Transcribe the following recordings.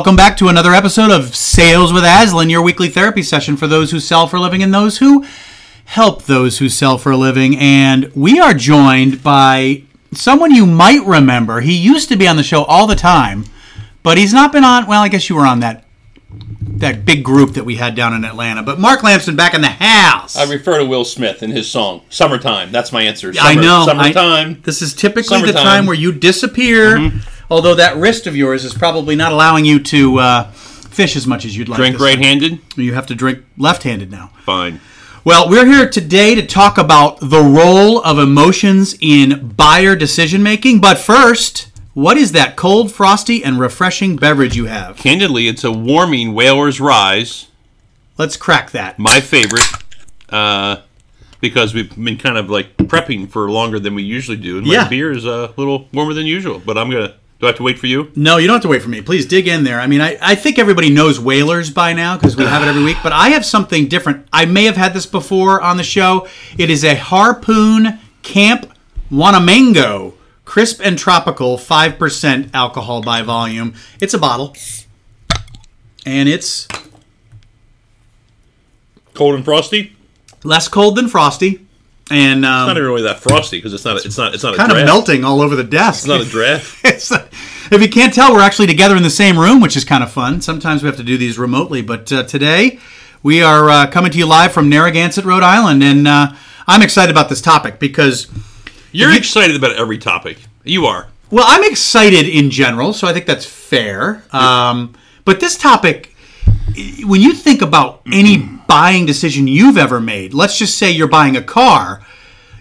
welcome back to another episode of Sales with Aslan, your weekly therapy session for those who sell for a living and those who help those who sell for a living. And we are joined by someone you might remember. He used to be on the show all the time, but he's not been on. Well, I guess you were on that that big group that we had down in Atlanta. But Mark Lamson back in the house. I refer to Will Smith in his song "Summertime." That's my answer. I Summer- know. I- Summertime. this is typically the Summertime. Mm-hmm. time where you disappear. Although that wrist of yours is probably not allowing you to uh, fish as much as you'd like. Drink right-handed. You have to drink left-handed now. Fine. Well, we're here today to talk about the role of emotions in buyer decision making. But first, what is that cold, frosty, and refreshing beverage you have? Candidly, it's a warming Whalers Rise. Let's crack that. My favorite, uh, because we've been kind of like prepping for longer than we usually do, and my Yeah. beer is a little warmer than usual. But I'm gonna. Do I have to wait for you? No, you don't have to wait for me. Please dig in there. I mean, I, I think everybody knows whalers by now because we have it every week, but I have something different. I may have had this before on the show. It is a Harpoon Camp Wannamango, crisp and tropical, 5% alcohol by volume. It's a bottle. And it's Cold and frosty. less cold than frosty and um, Not even really that frosty because it's not. It's not. It's not kind of melting all over the desk. It's not a draft. It's- if you can't tell, we're actually together in the same room, which is kind of fun. Sometimes we have to do these remotely, but uh, today we are uh, coming to you live from Narragansett, Rhode Island, and uh, I'm excited about this topic because, You're excited about every topic. You are. well, I'm excited in general, so I think that's fair. Um, but this topic, when you think about any buying decision you've ever made, let's just say you're buying a car,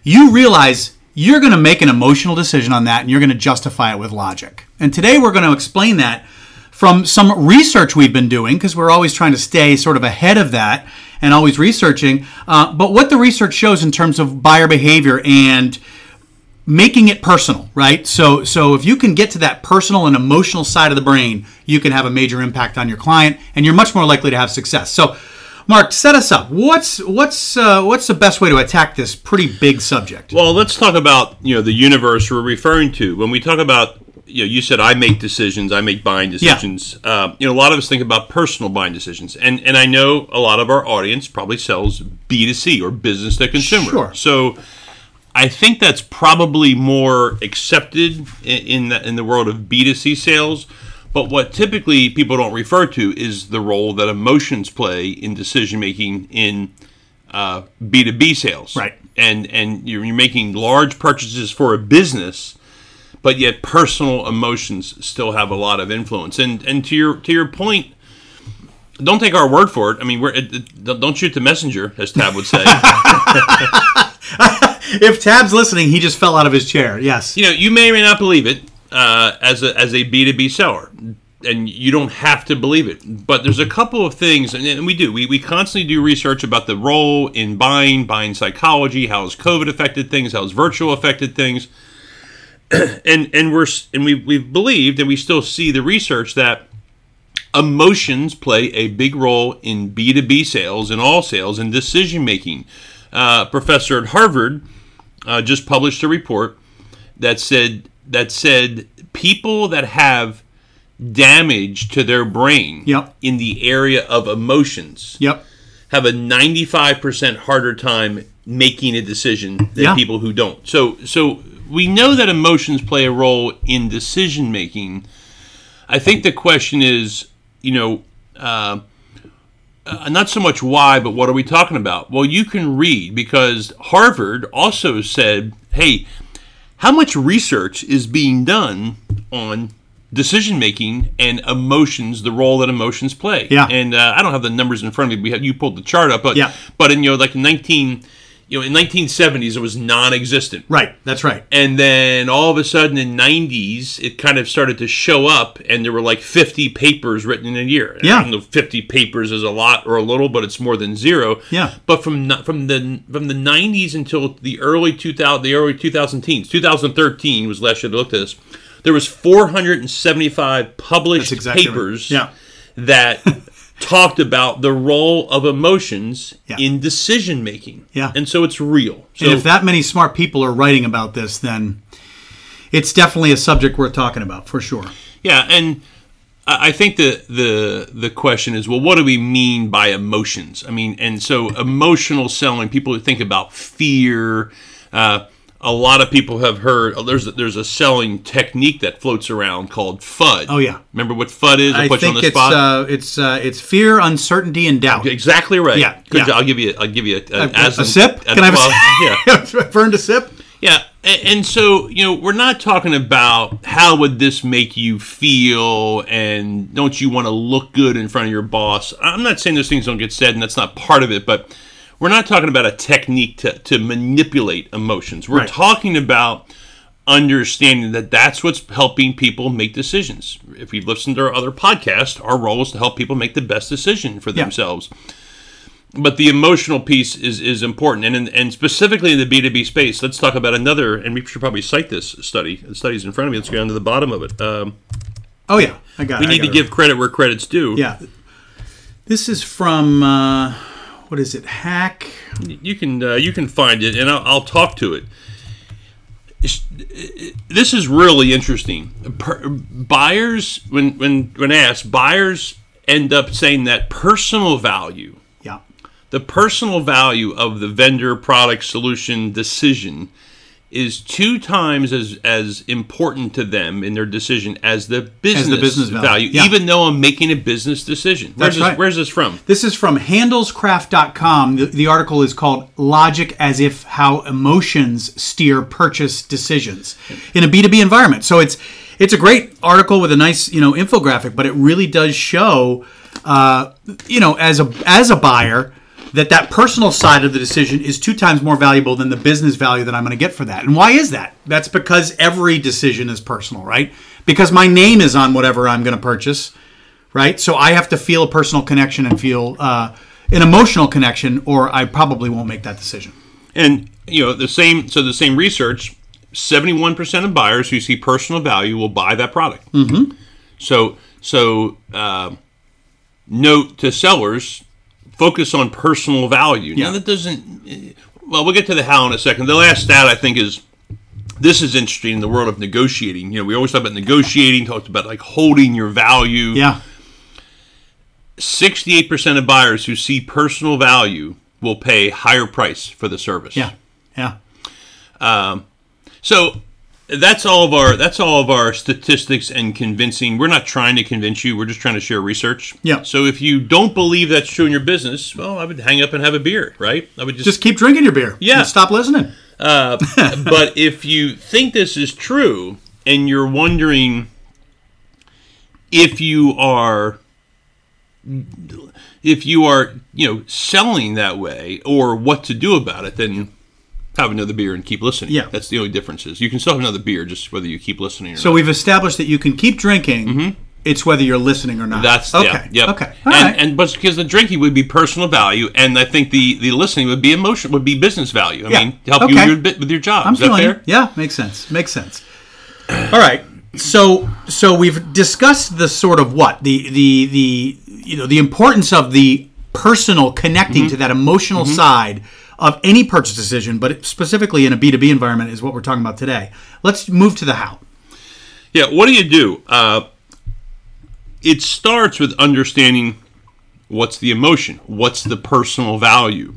you realize you're going to make an emotional decision on that and you're going to justify it with logic. And today we're going to explain that from some research we've been doing because we're always trying to stay sort of ahead of that and always researching. Uh, but what the research shows in terms of buyer behavior and making it personal, right? So so if you can get to that personal and emotional side of the brain, you can have a major impact on your client and you're much more likely to have success. So Mark, set us up. What's what's uh, what's the best way to attack this pretty big subject? Well, let's talk about you know the universe we're referring to when we talk about you know you said I make decisions, I make buying decisions. Uh, you know, a lot of us think about personal buying decisions, and and I know a lot of our audience probably sells B two C or business to consumer. Sure. So. I think that's probably more accepted in in the, in the world of B2C sales. But what typically people don't refer to is the role that emotions play in decision making in uh, B2B sales. Right. And and you're, you're making large purchases for a business, but yet personal emotions still have a lot of influence. And and to your to your point, don't take our word for it. I mean, we're it, it- don't shoot the messenger, as Tab would say. If Tab's listening, he just fell out of his chair. Yes. you know, you may or may not believe it uh, as a as a B two B seller, and you don't have to believe it. But there's a couple of things, and, and we do. We, we constantly do research about the role in buying, buying psychology, how has COVID affected things, how has virtual affected things, and and we're and we we've believed, and we still see the research that emotions play a big role in B2B sales and all sales and decision making. Uh, professor at Harvard uh, just published a report that said that said people that have damage to their brain Yep. in the area of emotions Yep. have a 95% harder time making a decision than Yeah. people who don't. So so we know that emotions play a role in decision making. I think the question is, you know, uh, uh, not so much why, but what are we talking about? Well, you can read because Harvard also said, hey, how much research is being done on decision making and emotions, the role that emotions play? Yeah. And uh, I don't have the numbers in front of me. We have, you pulled the chart up, but Yeah. but in you know like in nineteen, you know in nineteen seventies it was non-existent. Right. That's right. And then all of a sudden in 90s, it kind of started to show up, and there were like 50 papers written in a year. Yeah. I don't know 50 papers is a lot or a little, but it's more than zero. Yeah. But from from the from the 90s until the early 2000 the early 2000 teens, 2013 was last year I looked at this. There was 475 published exactly right. papers Yeah. that talked about the role of emotions Yeah. in decision making. Yeah. And so it's real. So and if that many smart people are writing about this, then it's definitely a subject worth talking about for sure. Yeah, and I think the the the question is, well, what do we mean by emotions? I mean, and so emotional selling, people think about fear. Uh, a lot of people have heard oh, there's a, there's a selling technique that floats around called FUD. Oh, yeah. remember what FUD is? I put you on think the it's spot. uh, it's uh, it's fear, uncertainty, and doubt. exactly right. Yeah, Good yeah. job. I'll give you. I'll give you a, a, A, as a sip? Can I have well, a sip? yeah. Fern to sip? Yeah, and, and so you know, we're not talking about how would this make you feel, and don't you want to look good in front of your boss? I'm not saying those things don't get said, and that's not part of it, but we're not talking about a technique to, to manipulate emotions. We're Right. talking about understanding that that's what's helping people make decisions. If you've listened to our other podcast, our role is to help people make the best decision for Yeah. themselves but the emotional piece is is important and in, and specifically in the b2b space let's talk about another and we should probably cite this study the study's in front of me let's go down to the bottom of it um, Oh yeah, I got we it. Need got to it. give credit where credit's due Yeah, this is from uh, what is it? Hack. you can uh, you can find it and I'll, I'll talk to it It's- this is really interesting buyers when when when asked buyers end up saying that personal value Yeah, the personal value of the vendor product solution decision is two times as as important to them in their decision as the business, business value, value, yeah. even though I'm making a business decision. Where's That's this, right. where's this from? this is from handlescraft.com. The, the article is called "Logic as if how emotions steer purchase decisions in a B2B environment." So it's it's a great article with a nice you know infographic, but it really does show uh, you know as a as a buyer that that personal side of the decision is two times more valuable than the business value that I'm going to get for that. And why is that? That's because every decision is personal, right? Because my name is on whatever I'm going to purchase, right? So I have to feel a personal connection and feel uh, an emotional connection, or I probably won't make that decision. And you know the same. So the same research: seventy-one percent of buyers who see personal value will buy that product. Mm-hmm. So so uh, note to sellers: focus on personal value. Now Yeah. that doesn't. Eh, well, we'll get to the how in a second. The last stat I think is this is interesting in the world of negotiating. You know, we always talk about negotiating, talked about like holding your value. Yeah, 68% of buyers who see personal value will pay higher price for the service. yeah, yeah. Um, so that's all of our that's all of our statistics and convincing. We're not trying to convince you. We're just trying to share research. Yeah. So if you don't believe that's true in your business, well, I would hang up and have a beer, right? I would just, Just keep drinking your beer. Yeah. stop listening. Uh, but if you think this is true and you're wondering if you are if you are, you know, selling that way or what to do about it, then have another beer and keep listening. Yeah. That's the only difference is you can still have another beer just whether you keep listening or So not. we've established that you can keep drinking. It's whether you're listening or not. Mm-hmm. That's okay. yeah, yep. Okay. All and, right. and but because the drinking would be personal value, and I think the the listening would be emotion, would be business value. I Yeah. mean, to help you Okay. with your, with your job. I'm Is that feeling fair? you. Yeah, makes sense. Makes sense. All right. So so we've discussed the sort of what the the the you know the importance of the personal connecting Mm-hmm. to that emotional side of any purchase decision, but specifically in a B2B environment is what we're talking about today. Let's move to the how. Yeah, what do you do? Uh, it starts with understanding what's the emotion, what's the personal value.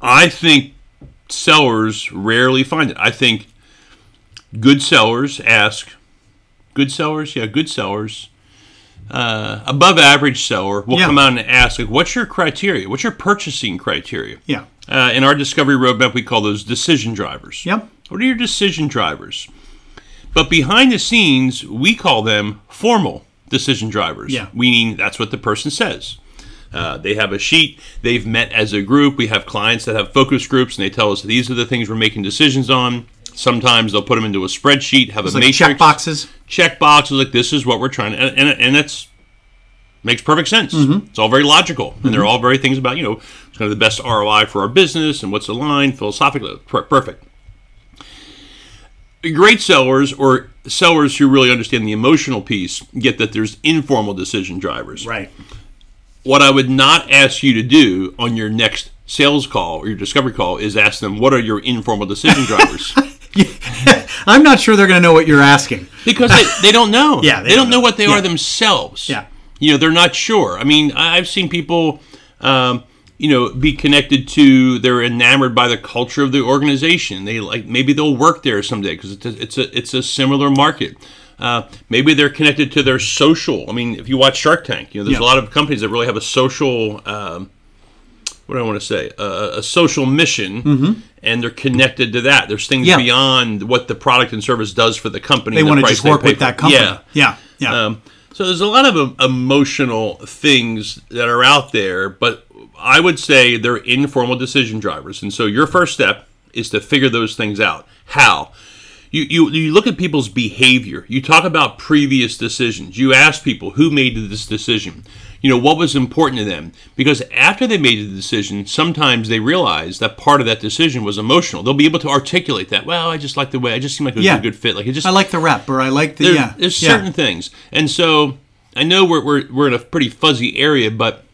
I think sellers rarely find it. I think good sellers ask, good sellers, yeah, good sellers, uh, above average seller will Yeah. come out and ask, like, what's your criteria? What's your purchasing criteria? Yeah. Uh, in our discovery roadmap, we call those decision drivers. Yep. What are your decision drivers? But behind the scenes, we call them formal decision drivers. Yeah. Meaning that's what the person says. Uh, they have a sheet. They've met as a group. We have clients that have focus groups, and they tell us these are the things we're making decisions on. Sometimes they'll put them into a spreadsheet, have a Like matrix, check boxes. check boxes like this is what we're trying to, and and, and that's makes perfect sense. Mm-hmm. It's all very logical, and they're all very things about you know it's kind of the best ROI for our business and what's the line philosophically. Perfect. Great sellers or sellers who really understand the emotional piece get that there's informal decision drivers. Right. What I would not ask you to do on your next sales call or your discovery call is ask them what are your informal decision drivers. I'm not sure they're going to know what you're asking. because they, they don't know. Yeah, they, don't know, what they Yeah. are themselves. Yeah. you know, they're not sure. I mean, I've seen people, um, you know, be connected to. They're enamored by the culture of the organization. They like maybe they'll work there someday because it's a, it's a it's a similar market. Uh, maybe they're connected to their social. I mean, if you watch Shark Tank, you know, there's Yeah. a lot of companies that really have a social. Um, what do I want to say? A, a social mission, and they're connected to that. There's things Mm-hmm. Yeah. beyond what the product and service does for the company. They the want to just work with that company. Yeah. yeah, yeah. Um, so there's a lot of emotional things that are out there, but I would say they're informal decision drivers. And so your first step is to figure those things out. How? You, you, you look at people's behavior. You talk about previous decisions. You ask people who made this decision. You know, what was important to them? Because after they made the decision, sometimes they realize that part of that decision was emotional. They'll be able to articulate that. Well, I just like the way, I just seem like it was Yeah. a good fit. Like it just I like the rep, or I like the there- yeah. there's yeah. certain things, and so I know we're, we're we're in a pretty fuzzy area, but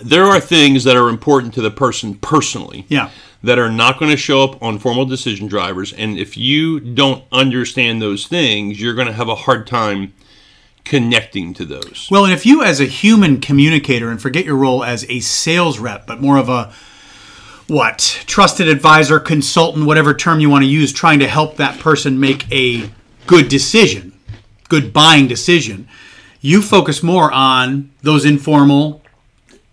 there are things that are important to the person personally. Yeah. That are not going to show up on formal decision drivers, and if you don't understand those things, you're going to have a hard time connecting to those. Well, and if you, as a human communicator, and forget your role as a sales rep, but more of a what trusted advisor, consultant, whatever term you want to use, trying to help that person make a good decision, good buying decision, you focus more on those informal,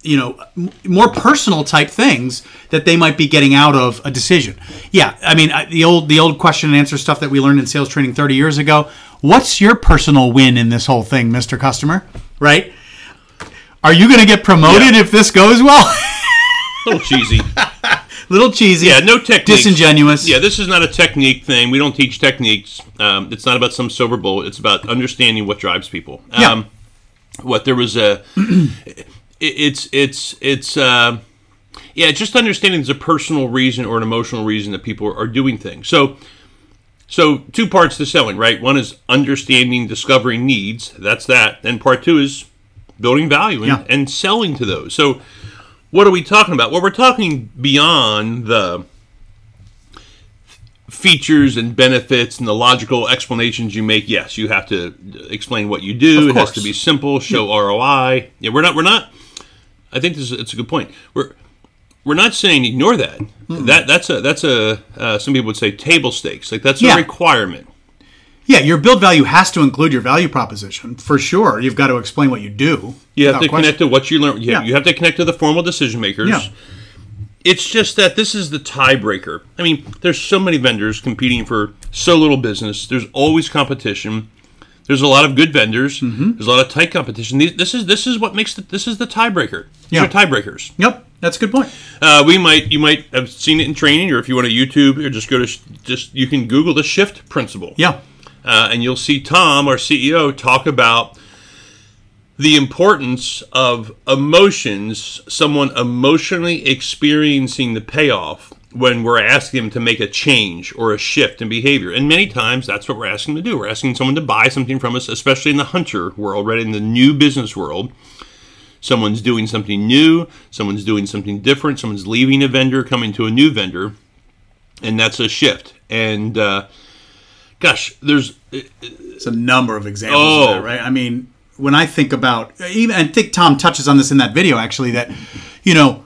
you know, more personal type things that they might be getting out of a decision. Yeah, I mean the old the old question and answer stuff that we learned in sales training 30 years ago. What's your personal win in this whole thing, Mr. Customer? Right? Are you going to get promoted Yeah. if this goes well? A little cheesy. Little cheesy. Yeah, no technique. Disingenuous. Yeah, this is not a technique thing. We don't teach techniques. Um, it's not about some silver bullet. It's about understanding what drives people. Yeah. Um, what there was a, it, it's it's it's uh, yeah, just understanding there's a personal reason or an emotional reason that people are doing things. So. So two parts to selling, right? One is understanding, discovering needs. That's that. Then part two is building value and, Yeah. and selling to those. So what are we talking about? Well, we're talking beyond the features and benefits and the logical explanations you make. Yes, you have to explain what you do. It has to be simple, show ROI. Yeah, we're not. We're not. I think this is it's a good point. We're we're not saying ignore that. Hmm. That that's a that's a uh, some people would say table stakes. Like that's Yeah. a requirement. Yeah, your build value has to include your value proposition for sure. You've got to explain what you do. You have to question. connect to what you learn. You, Yeah. you have to connect to the formal decision makers. Yeah. It's just that this is the tiebreaker. I mean, there's so many vendors competing for so little business. There's always competition. There's a lot of good vendors. Mm-hmm. There's a lot of tight competition. These, this is this is what makes the, this is the tiebreaker. These Yeah. are tiebreakers. Yep, that's a good point. Uh, we might you might have seen it in training, or if you want to YouTube, or just go to sh- just you can Google the shift principle Yeah, uh, and you'll see Tom, our CEO, talk about the importance of emotions, someone emotionally experiencing the payoff when we're asking them to make a change or a shift in behavior. And many times that's what we're asking them to do. We're asking someone to buy something from us, especially in the hunter world, right? In the new business world. Someone's doing something new, someone's doing something different, someone's leaving a vendor, coming to a new vendor, and that's a shift. And uh, gosh, there's it's a number of examples Oh. of that, right? I mean, when I think about even, I think Tom touches on this in that video actually. That you know,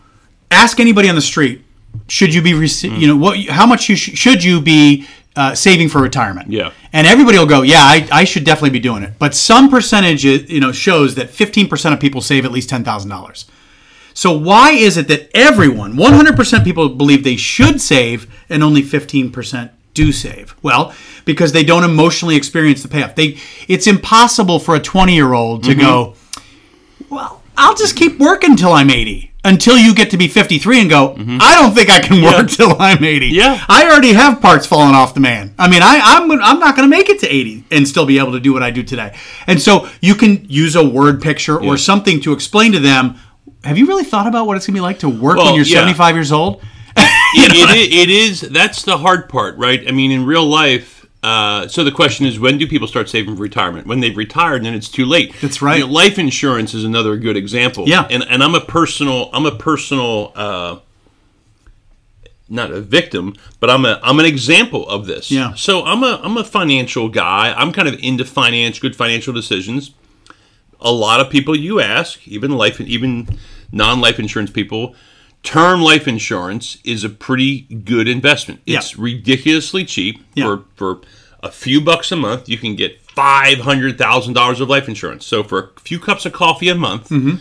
ask anybody on the street, should you be, rece- Mm. you know, what, how much you sh- should you be uh, saving for retirement? Yeah. and everybody will go, yeah, I, I should definitely be doing it. But some percentage, you know, shows that fifteen percent of people save at least ten thousand dollars. So why is it that everyone, 100% people believe they should save and only 15% do save? Well, because they don't emotionally experience the payoff. They it's impossible for a 20-year-old to go, "Well, I'll just keep working until I'm 80." Until you get to be 53 and go, mm-hmm. I don't think I can work till I'm 80. Yeah. I already have parts falling off the man. I mean, I, I'm I'm not going to make it to 80 and still be able to do what I do today. And so you can use a word picture or something to explain to them. Have you really thought about what it's going to be like to work when you're yeah. 75 years old? it, it, it is. that's the hard part right i mean in real life uh, so the question is when do people start saving for retirement when they've retired and then it's too late That's right. You know, life insurance is another good example Yeah. and, and i'm a personal i'm a personal uh, not a victim, but I'm a I'm an example of this. Yeah. So I'm a I'm a financial guy. I'm kind of into finance, good financial decisions. A lot of people you ask, even life even non-life insurance people, term life insurance is a pretty good investment. Yeah. It's ridiculously cheap Yeah. for for a few bucks a month. You can get five hundred thousand dollars of life insurance. So for a few cups of coffee a month, Mm-hmm.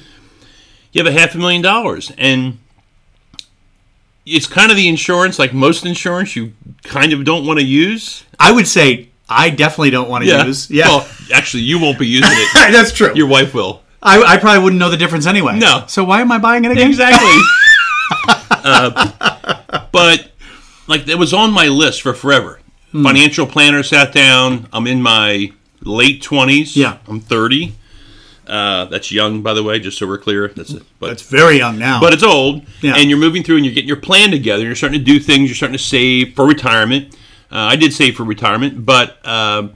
you have a half a million dollars, and it's kind of the insurance, like most insurance, you kind of don't want to use. I would say I definitely don't want to use. Yeah, Well, actually, you won't be using it. that's true. Your wife will. I, I probably wouldn't know the difference anyway. No. So why am I buying it again? Exactly. uh, but like it was on my list for forever. Hmm. Financial planner sat down. I'm in my late twenties. Yeah. I'm 30. Uh, that's young, by the way, just so we're clear. That's it. But It's very young now. but it's old, Yeah. and you're moving through and you're getting your plan together. You're starting to do things. You're starting to save for retirement. Uh, I did save for retirement, but um,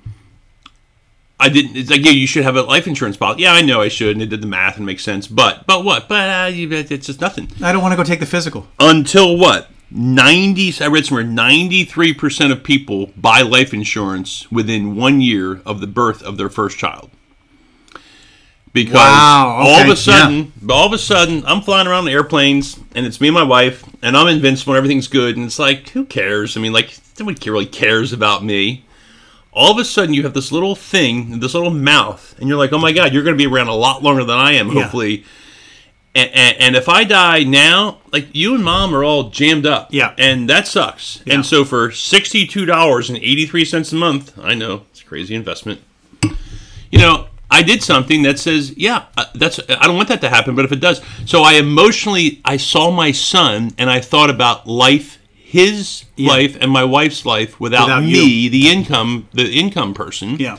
I didn't. It's like, yeah, you should have a life insurance policy. Yeah, I know I should, and it did the math and makes sense. But but what? But uh, you- it's just nothing I don't want to go take the physical. until what? Ninety. I read somewhere ninety-three percent of people buy life insurance within one year of the birth of their first child. Because Wow, all of a sudden, all of a sudden, I'm flying around in airplanes, and it's me and my wife, and I'm invincible, and everything's good, and it's like, who cares? I mean, like, nobody really cares about me. All of a sudden, you have this little thing, this little mouth, and you're like, oh my god, you're going to be around a lot longer than I am, Yeah. hopefully. And, and, and if I die now, like you and mom are all jammed up. Yeah. And that sucks. Yeah. And so for $62.83 a month, I know it's a crazy investment. You know, I did something that says, yeah, uh, that's I don't want that to happen, but if it does. So I emotionally I saw my son and I thought about life, his Yeah. life and my wife's life without, Without me, the income, the income person. Yeah.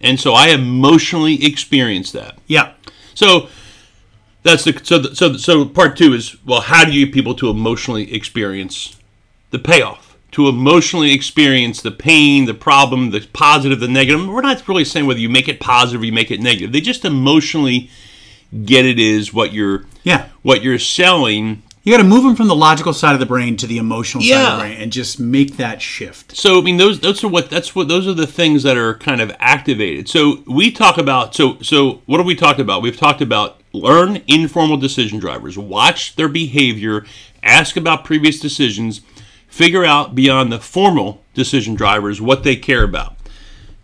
And so I emotionally experienced that. Yeah. So that's the so the, so the, so part two is well, how do you get people to emotionally experience the payoff? To emotionally experience the pain, the problem, the positive, the negative. We're not really saying whether you make it positive or you make it negative. They just emotionally get it is what you're Yeah. what you're selling. You got to move them from the logical side of the brain to the emotional side of the brain and just make that shift. So I mean those those are what that's what those are the things that are kind of activated. So we talk about so so what have we talked about? We've talked about learn informal decision drivers, watch their behavior, ask about previous decisions, figure out beyond the formal decision drivers what they care about.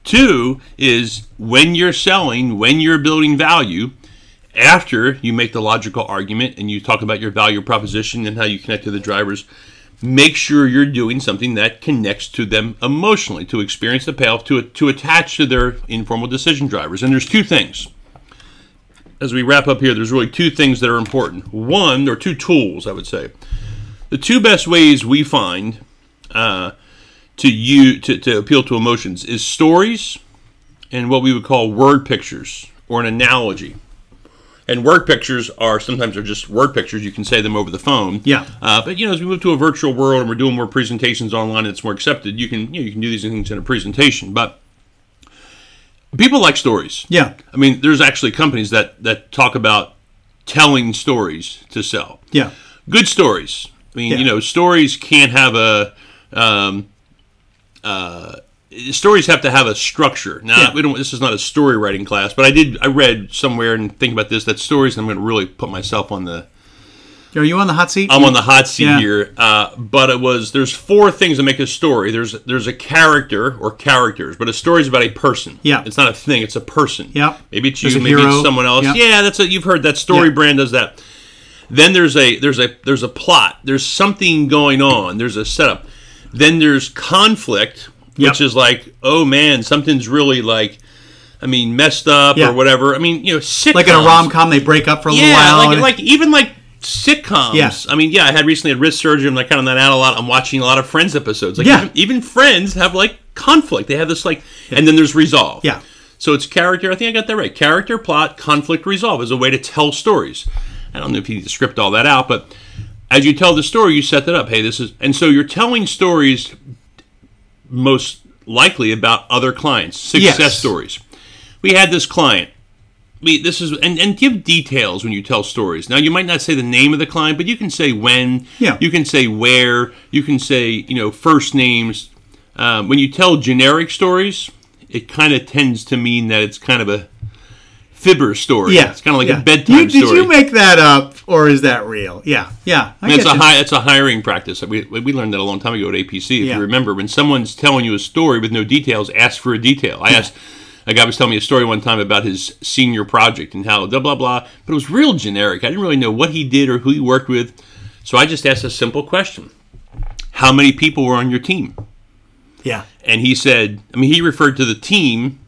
Two is when you're selling, when you're building value, after you make the logical argument and you talk about your value proposition and how you connect to the drivers, make sure you're doing something that connects to them emotionally, to experience the payoff, to, to attach to their informal decision drivers. And there's two things. As we wrap up here, there's really two things that are important. One, or two tools, I would say. The two best ways we find uh, to you to, to appeal to emotions is stories and what we would call word pictures or an analogy. And word pictures are sometimes they're just word pictures. You can say them over the phone. Yeah. Uh, but you know, as we move to a virtual world and we're doing more presentations online, and it's more accepted. You can you know you can do these things in a presentation. But people like stories. Yeah. I mean, there's actually companies that that talk about telling stories to sell Yeah. good stories. I mean, Yeah. you know, stories can't have a. Um, uh, stories have to have a structure. Now, Yeah. we don't. This is not a story writing class, but I did. I read somewhere and think about this that stories. I'm going to really put myself on the. Are you on the hot seat? I'm on the hot seat Yeah. here. Uh, but it was there's four things that make a story. There's there's a character or characters, but a story is about a person. Yeah. it's not a thing. It's a person. Yeah. maybe it's you. Maybe hero. it's someone else. Yeah. Yeah, that's a, you've heard that story Yeah. brand does that. Then there's a there's a there's a plot. There's something going on. There's a setup. Then there's conflict, which is like, oh man, something's really like, I mean, messed up Yeah. or whatever. I mean, you know, sitcoms. like in a rom com, they break up for a little Yeah, while. like like even like sitcoms. Yeah. I mean, yeah, I had recently had wrist surgery. I'm like kind of that out a lot. I'm watching a lot of Friends episodes. Like Yeah. even, even Friends have like conflict. They have this like, and then there's resolve. Yeah. So it's character. I think I got that right. Character, plot, conflict, resolve is a way to tell stories. I don't know if you need to script all that out, but as you tell the story, you set that up. Hey, this is, and so you're telling stories most likely about other clients, success Yes. stories. We had this client we, this is and, and give details when you tell stories. Now you might not say the name of the client, but you can say when. Yeah. You can say where. You can say you know first names. Um, when you tell generic stories, it kind of tends to mean that it's kind of a fibber story. Yeah, It's kind of like yeah. a bedtime You- Did story. you make that up, or is that real? Yeah, yeah. I it's a high, it's a hiring practice. We, we learned that a long time ago at APC. If Yeah. you remember, when someone's telling you a story with no details, ask for a detail. I asked a guy was telling me a story one time about his senior project and how blah blah blah, but it was real generic. I didn't really know what he did or who he worked with, so I just asked a simple question: How many people were on your team? Yeah, And he said, I mean, he referred to the team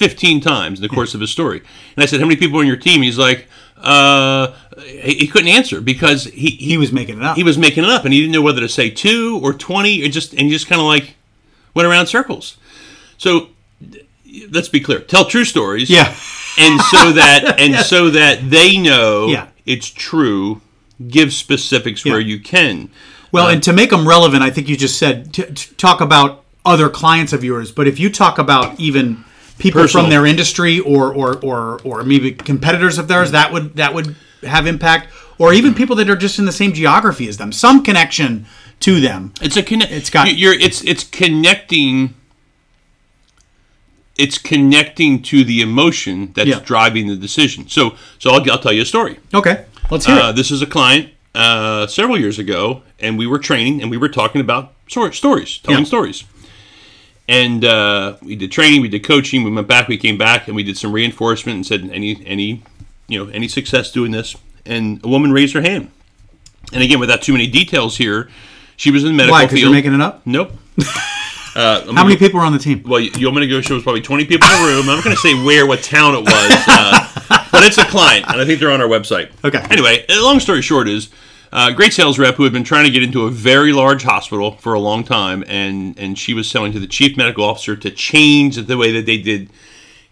15 times in the course of his story. And I said, How many people are on your team? He's like, uh, he, he couldn't answer because he, he he was making it up. he was making it up and he didn't know whether to say two or 20 or just and he just kind of like went around circles so let's be clear tell true stories yeah, and so that and so that they know Yeah. it's true give specifics where you can Well, and to make them relevant, I think you just said t- t- talk about other clients of yours. But if you talk about even people Personal. from their industry or, or or or maybe competitors of theirs, that would that would have impact. Or even people that are just in the same geography as them, some connection to them. it's a connect It's got- you're it's it's connecting it's connecting to the emotion that's Yeah. driving the decision so so I'll, I'll tell you a story Okay, let's hear Uh, it. this is a client uh, several years ago, and we were training, and we were talking about stories, telling Yeah. stories. And uh, we did training, we did coaching. We went back, we came back, and we did some reinforcement and said, "Any, any, you know, any success doing this?" And a woman raised her hand. And again, without too many details here, she was in the medical Why? Because field. you're making it up. nope. Uh, How many people are on the team? well, you, want me to go show us probably 20 people in the room. I'm not going to say where, what town it was, uh, but it's a client, and I think they're on our website. Okay. Anyway, uh, long story short is, uh, great sales rep who had been trying to get into a very large hospital for a long time, and and she was selling to the chief medical officer to change the way that they did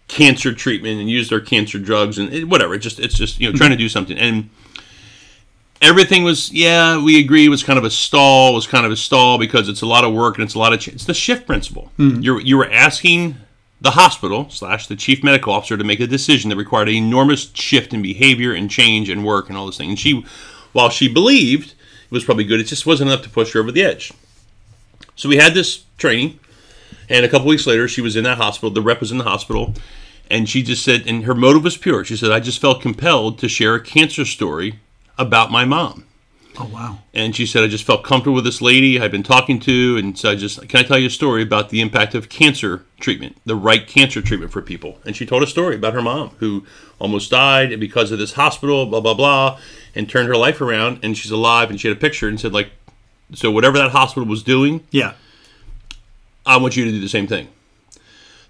cancer treatment and use their cancer drugs and it, whatever. It just it's just you know trying to do something. And everything was yeah we agree it was kind of a stall it was kind of a stall because it's a lot of work and it's a lot of ch- it's the shift principle. You're you were asking the hospital slash the chief medical officer to make a decision that required an enormous shift in behavior and change and work and all this thing and she while she believed it was probably good it just wasn't enough to push her over the edge. So we had this training and a couple weeks later she was in that hospital the rep was in the hospital and she just said and her motive was pure. She said i just felt compelled to share a cancer story about my mom Oh wow. and she said, I just felt comfortable with this lady I've been talking to. And so I just, can I tell you a story about the impact of cancer treatment, the right cancer treatment for people? And she told a story about her mom who almost died because of this hospital, blah, blah, blah, and turned her life around. And she's alive. And she had a picture and said, like, so whatever that hospital was doing, Yeah. I want you to do the same thing.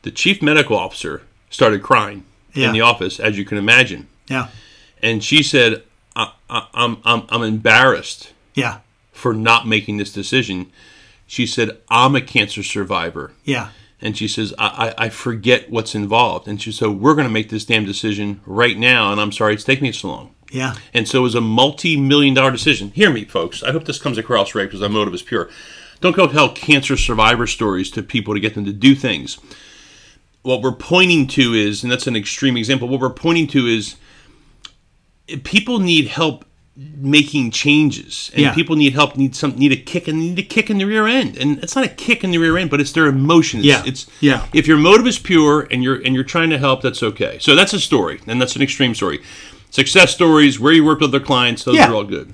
The chief medical officer started crying Yeah. in the office, as you can imagine. Yeah. And she said, I, I, I'm, I'm, I'm embarrassed Yeah. for not making this decision. She said, I'm a cancer survivor. Yeah. And she says, I, I, I forget what's involved. And she said, We're going to make this damn decision right now. And I'm sorry it's taking me so long. Yeah. And so it was a multi million dollar decision. Hear me, folks. I hope this comes across right because our motive is pure. Don't go tell cancer survivor stories to people to get them to do things. What we're pointing to is, and that's an extreme example, what we're pointing to is people need help making changes and Yeah. people need help need some need a kick and need a kick in the rear end and it's not a kick in the rear end but it's their emotions Yeah. it's Yeah. if your motive is pure and you're and you're trying to help that's okay so that's a story and that's an extreme story success stories where you work with other clients those Yeah. are all good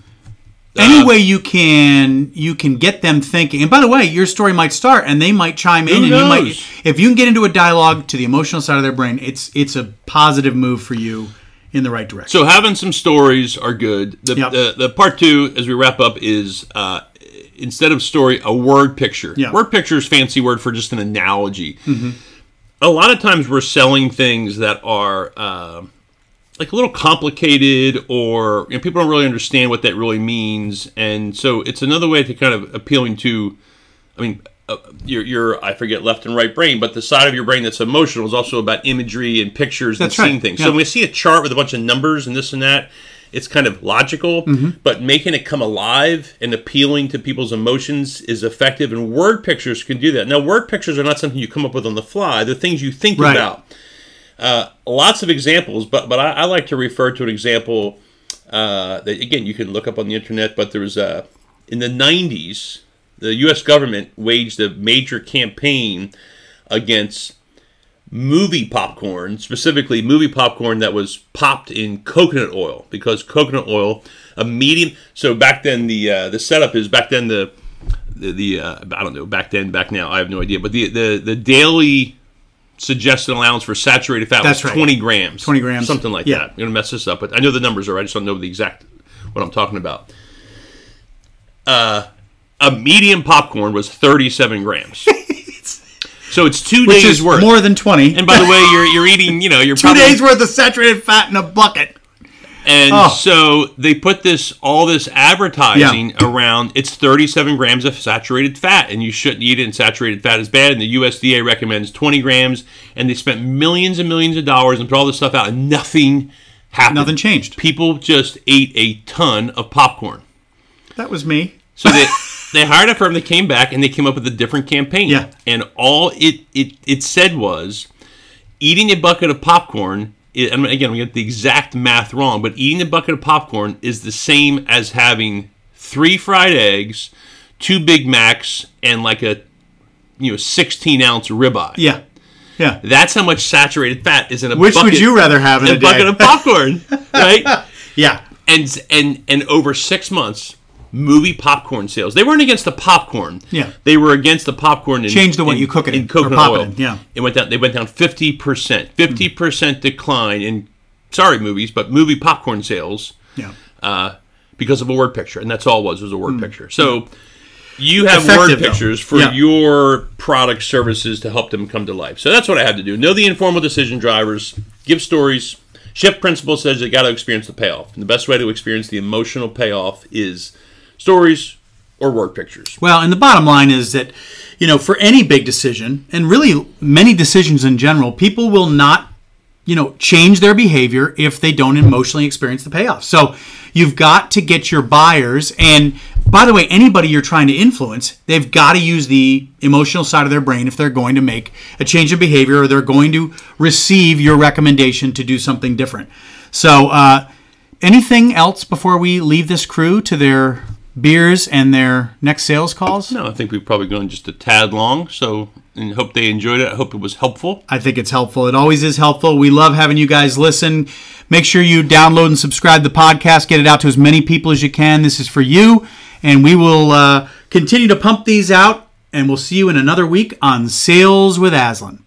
Any uh, way you can you can get them thinking. And by the way, your story might start and they might chime in and you might knows? if you can get into a dialogue to the emotional side of their brain, it's it's a positive move for you in the right direction. So having some stories are good. The, Yep. the, the part two, as we wrap up, is uh, instead of story, a word picture. Yeah. Word picture is fancy word for just an analogy. A lot of times we're selling things that are uh, like a little complicated, or you know, people don't really understand what that really means, and so it's another way to kind of appealing to. I mean, uh, your your I forget left and right brain, but the side of your brain that's emotional is also about imagery and pictures That's and right, seeing things. yeah. So when we see a chart with a bunch of numbers and this and that, it's kind of logical, Mm-hmm. but making it come alive and appealing to people's emotions is effective. And word pictures can do that. Now, word pictures are not something you come up with on the fly; they're things you think Right. about. Uh, lots of examples, but but I, I like to refer to an example uh, that again you can look up on the internet. But there was uh, in the '90s, the U.S. government waged a major campaign against movie popcorn, specifically movie popcorn that was popped in coconut oil, because coconut oil, a medium. So back then, the uh, the setup is back then the the, the uh, I don't know back then back now I have no idea, but the the the daily suggested allowance for saturated fat That's was right. 20 grams, 20 grams. something like Yeah. that. I'm gonna mess this up, but I know the numbers are. I just don't know the exact what I'm talking about. Uh, a medium popcorn was 37 grams. so it's two Which days worth. more than 20. and by the way, you're you're eating, you know, you're Two probably, days worth of saturated fat in a bucket. And Oh. so they put this all this advertising around it's 37 grams of saturated fat, and you shouldn't eat it. And saturated fat is bad. And the USDA recommends 20 grams. And they spent millions and millions of dollars and put all this stuff out, and nothing happened. Nothing changed. People just ate a ton of popcorn. That was me. So they they hired a firm that came back and they came up with a different campaign. Yeah. And all it it, it said was eating a bucket of popcorn. i- And again, we get the exact math wrong, but eating a bucket of popcorn is the same as having three fried eggs, two Big Macs, and like a you know 16 ounce ribeye. Yeah. Yeah. That's how much saturated fat is in a bucket. Which bucket, would you rather have in a, a bucket of popcorn, right? yeah. and and and over six months movie popcorn sales they weren't against the popcorn Yeah. they were against the popcorn in, Change the way in- you cook it in, in coconut it oil in, yeah. it went down they went down 50% 50% decline in sorry movies but movie popcorn sales Yeah. uh, because of a word picture and that's all it was was a word picture so you have. Effective, word though. pictures for Yeah. your product services to help them come to life. So that's what I had to do. Know the informal decision drivers, give stories. Shift principle says you got to experience the payoff. And the best way to experience the emotional payoff is stories or word pictures. Well, and the bottom line is that, you know, for any big decision, and really many decisions in general, people will not, you know, change their behavior if they don't emotionally experience the payoff. So you've got to get your buyers, and by the way, anybody you're trying to influence, they've got to use the emotional side of their brain if they're going to make a change of behavior or they're going to receive your recommendation to do something different. So, uh, anything else before we leave this crew to their beers and their next sales calls? No, I think we've probably gone just a tad long. So and hope they enjoyed it. I hope it was helpful. I think it's helpful. It always is helpful. We love having you guys listen. Make sure you download and subscribe to the podcast. Get it out to as many people as you can. This is for you. And we will uh, continue to pump these out. And we'll see you in another week on Sales with Aslan.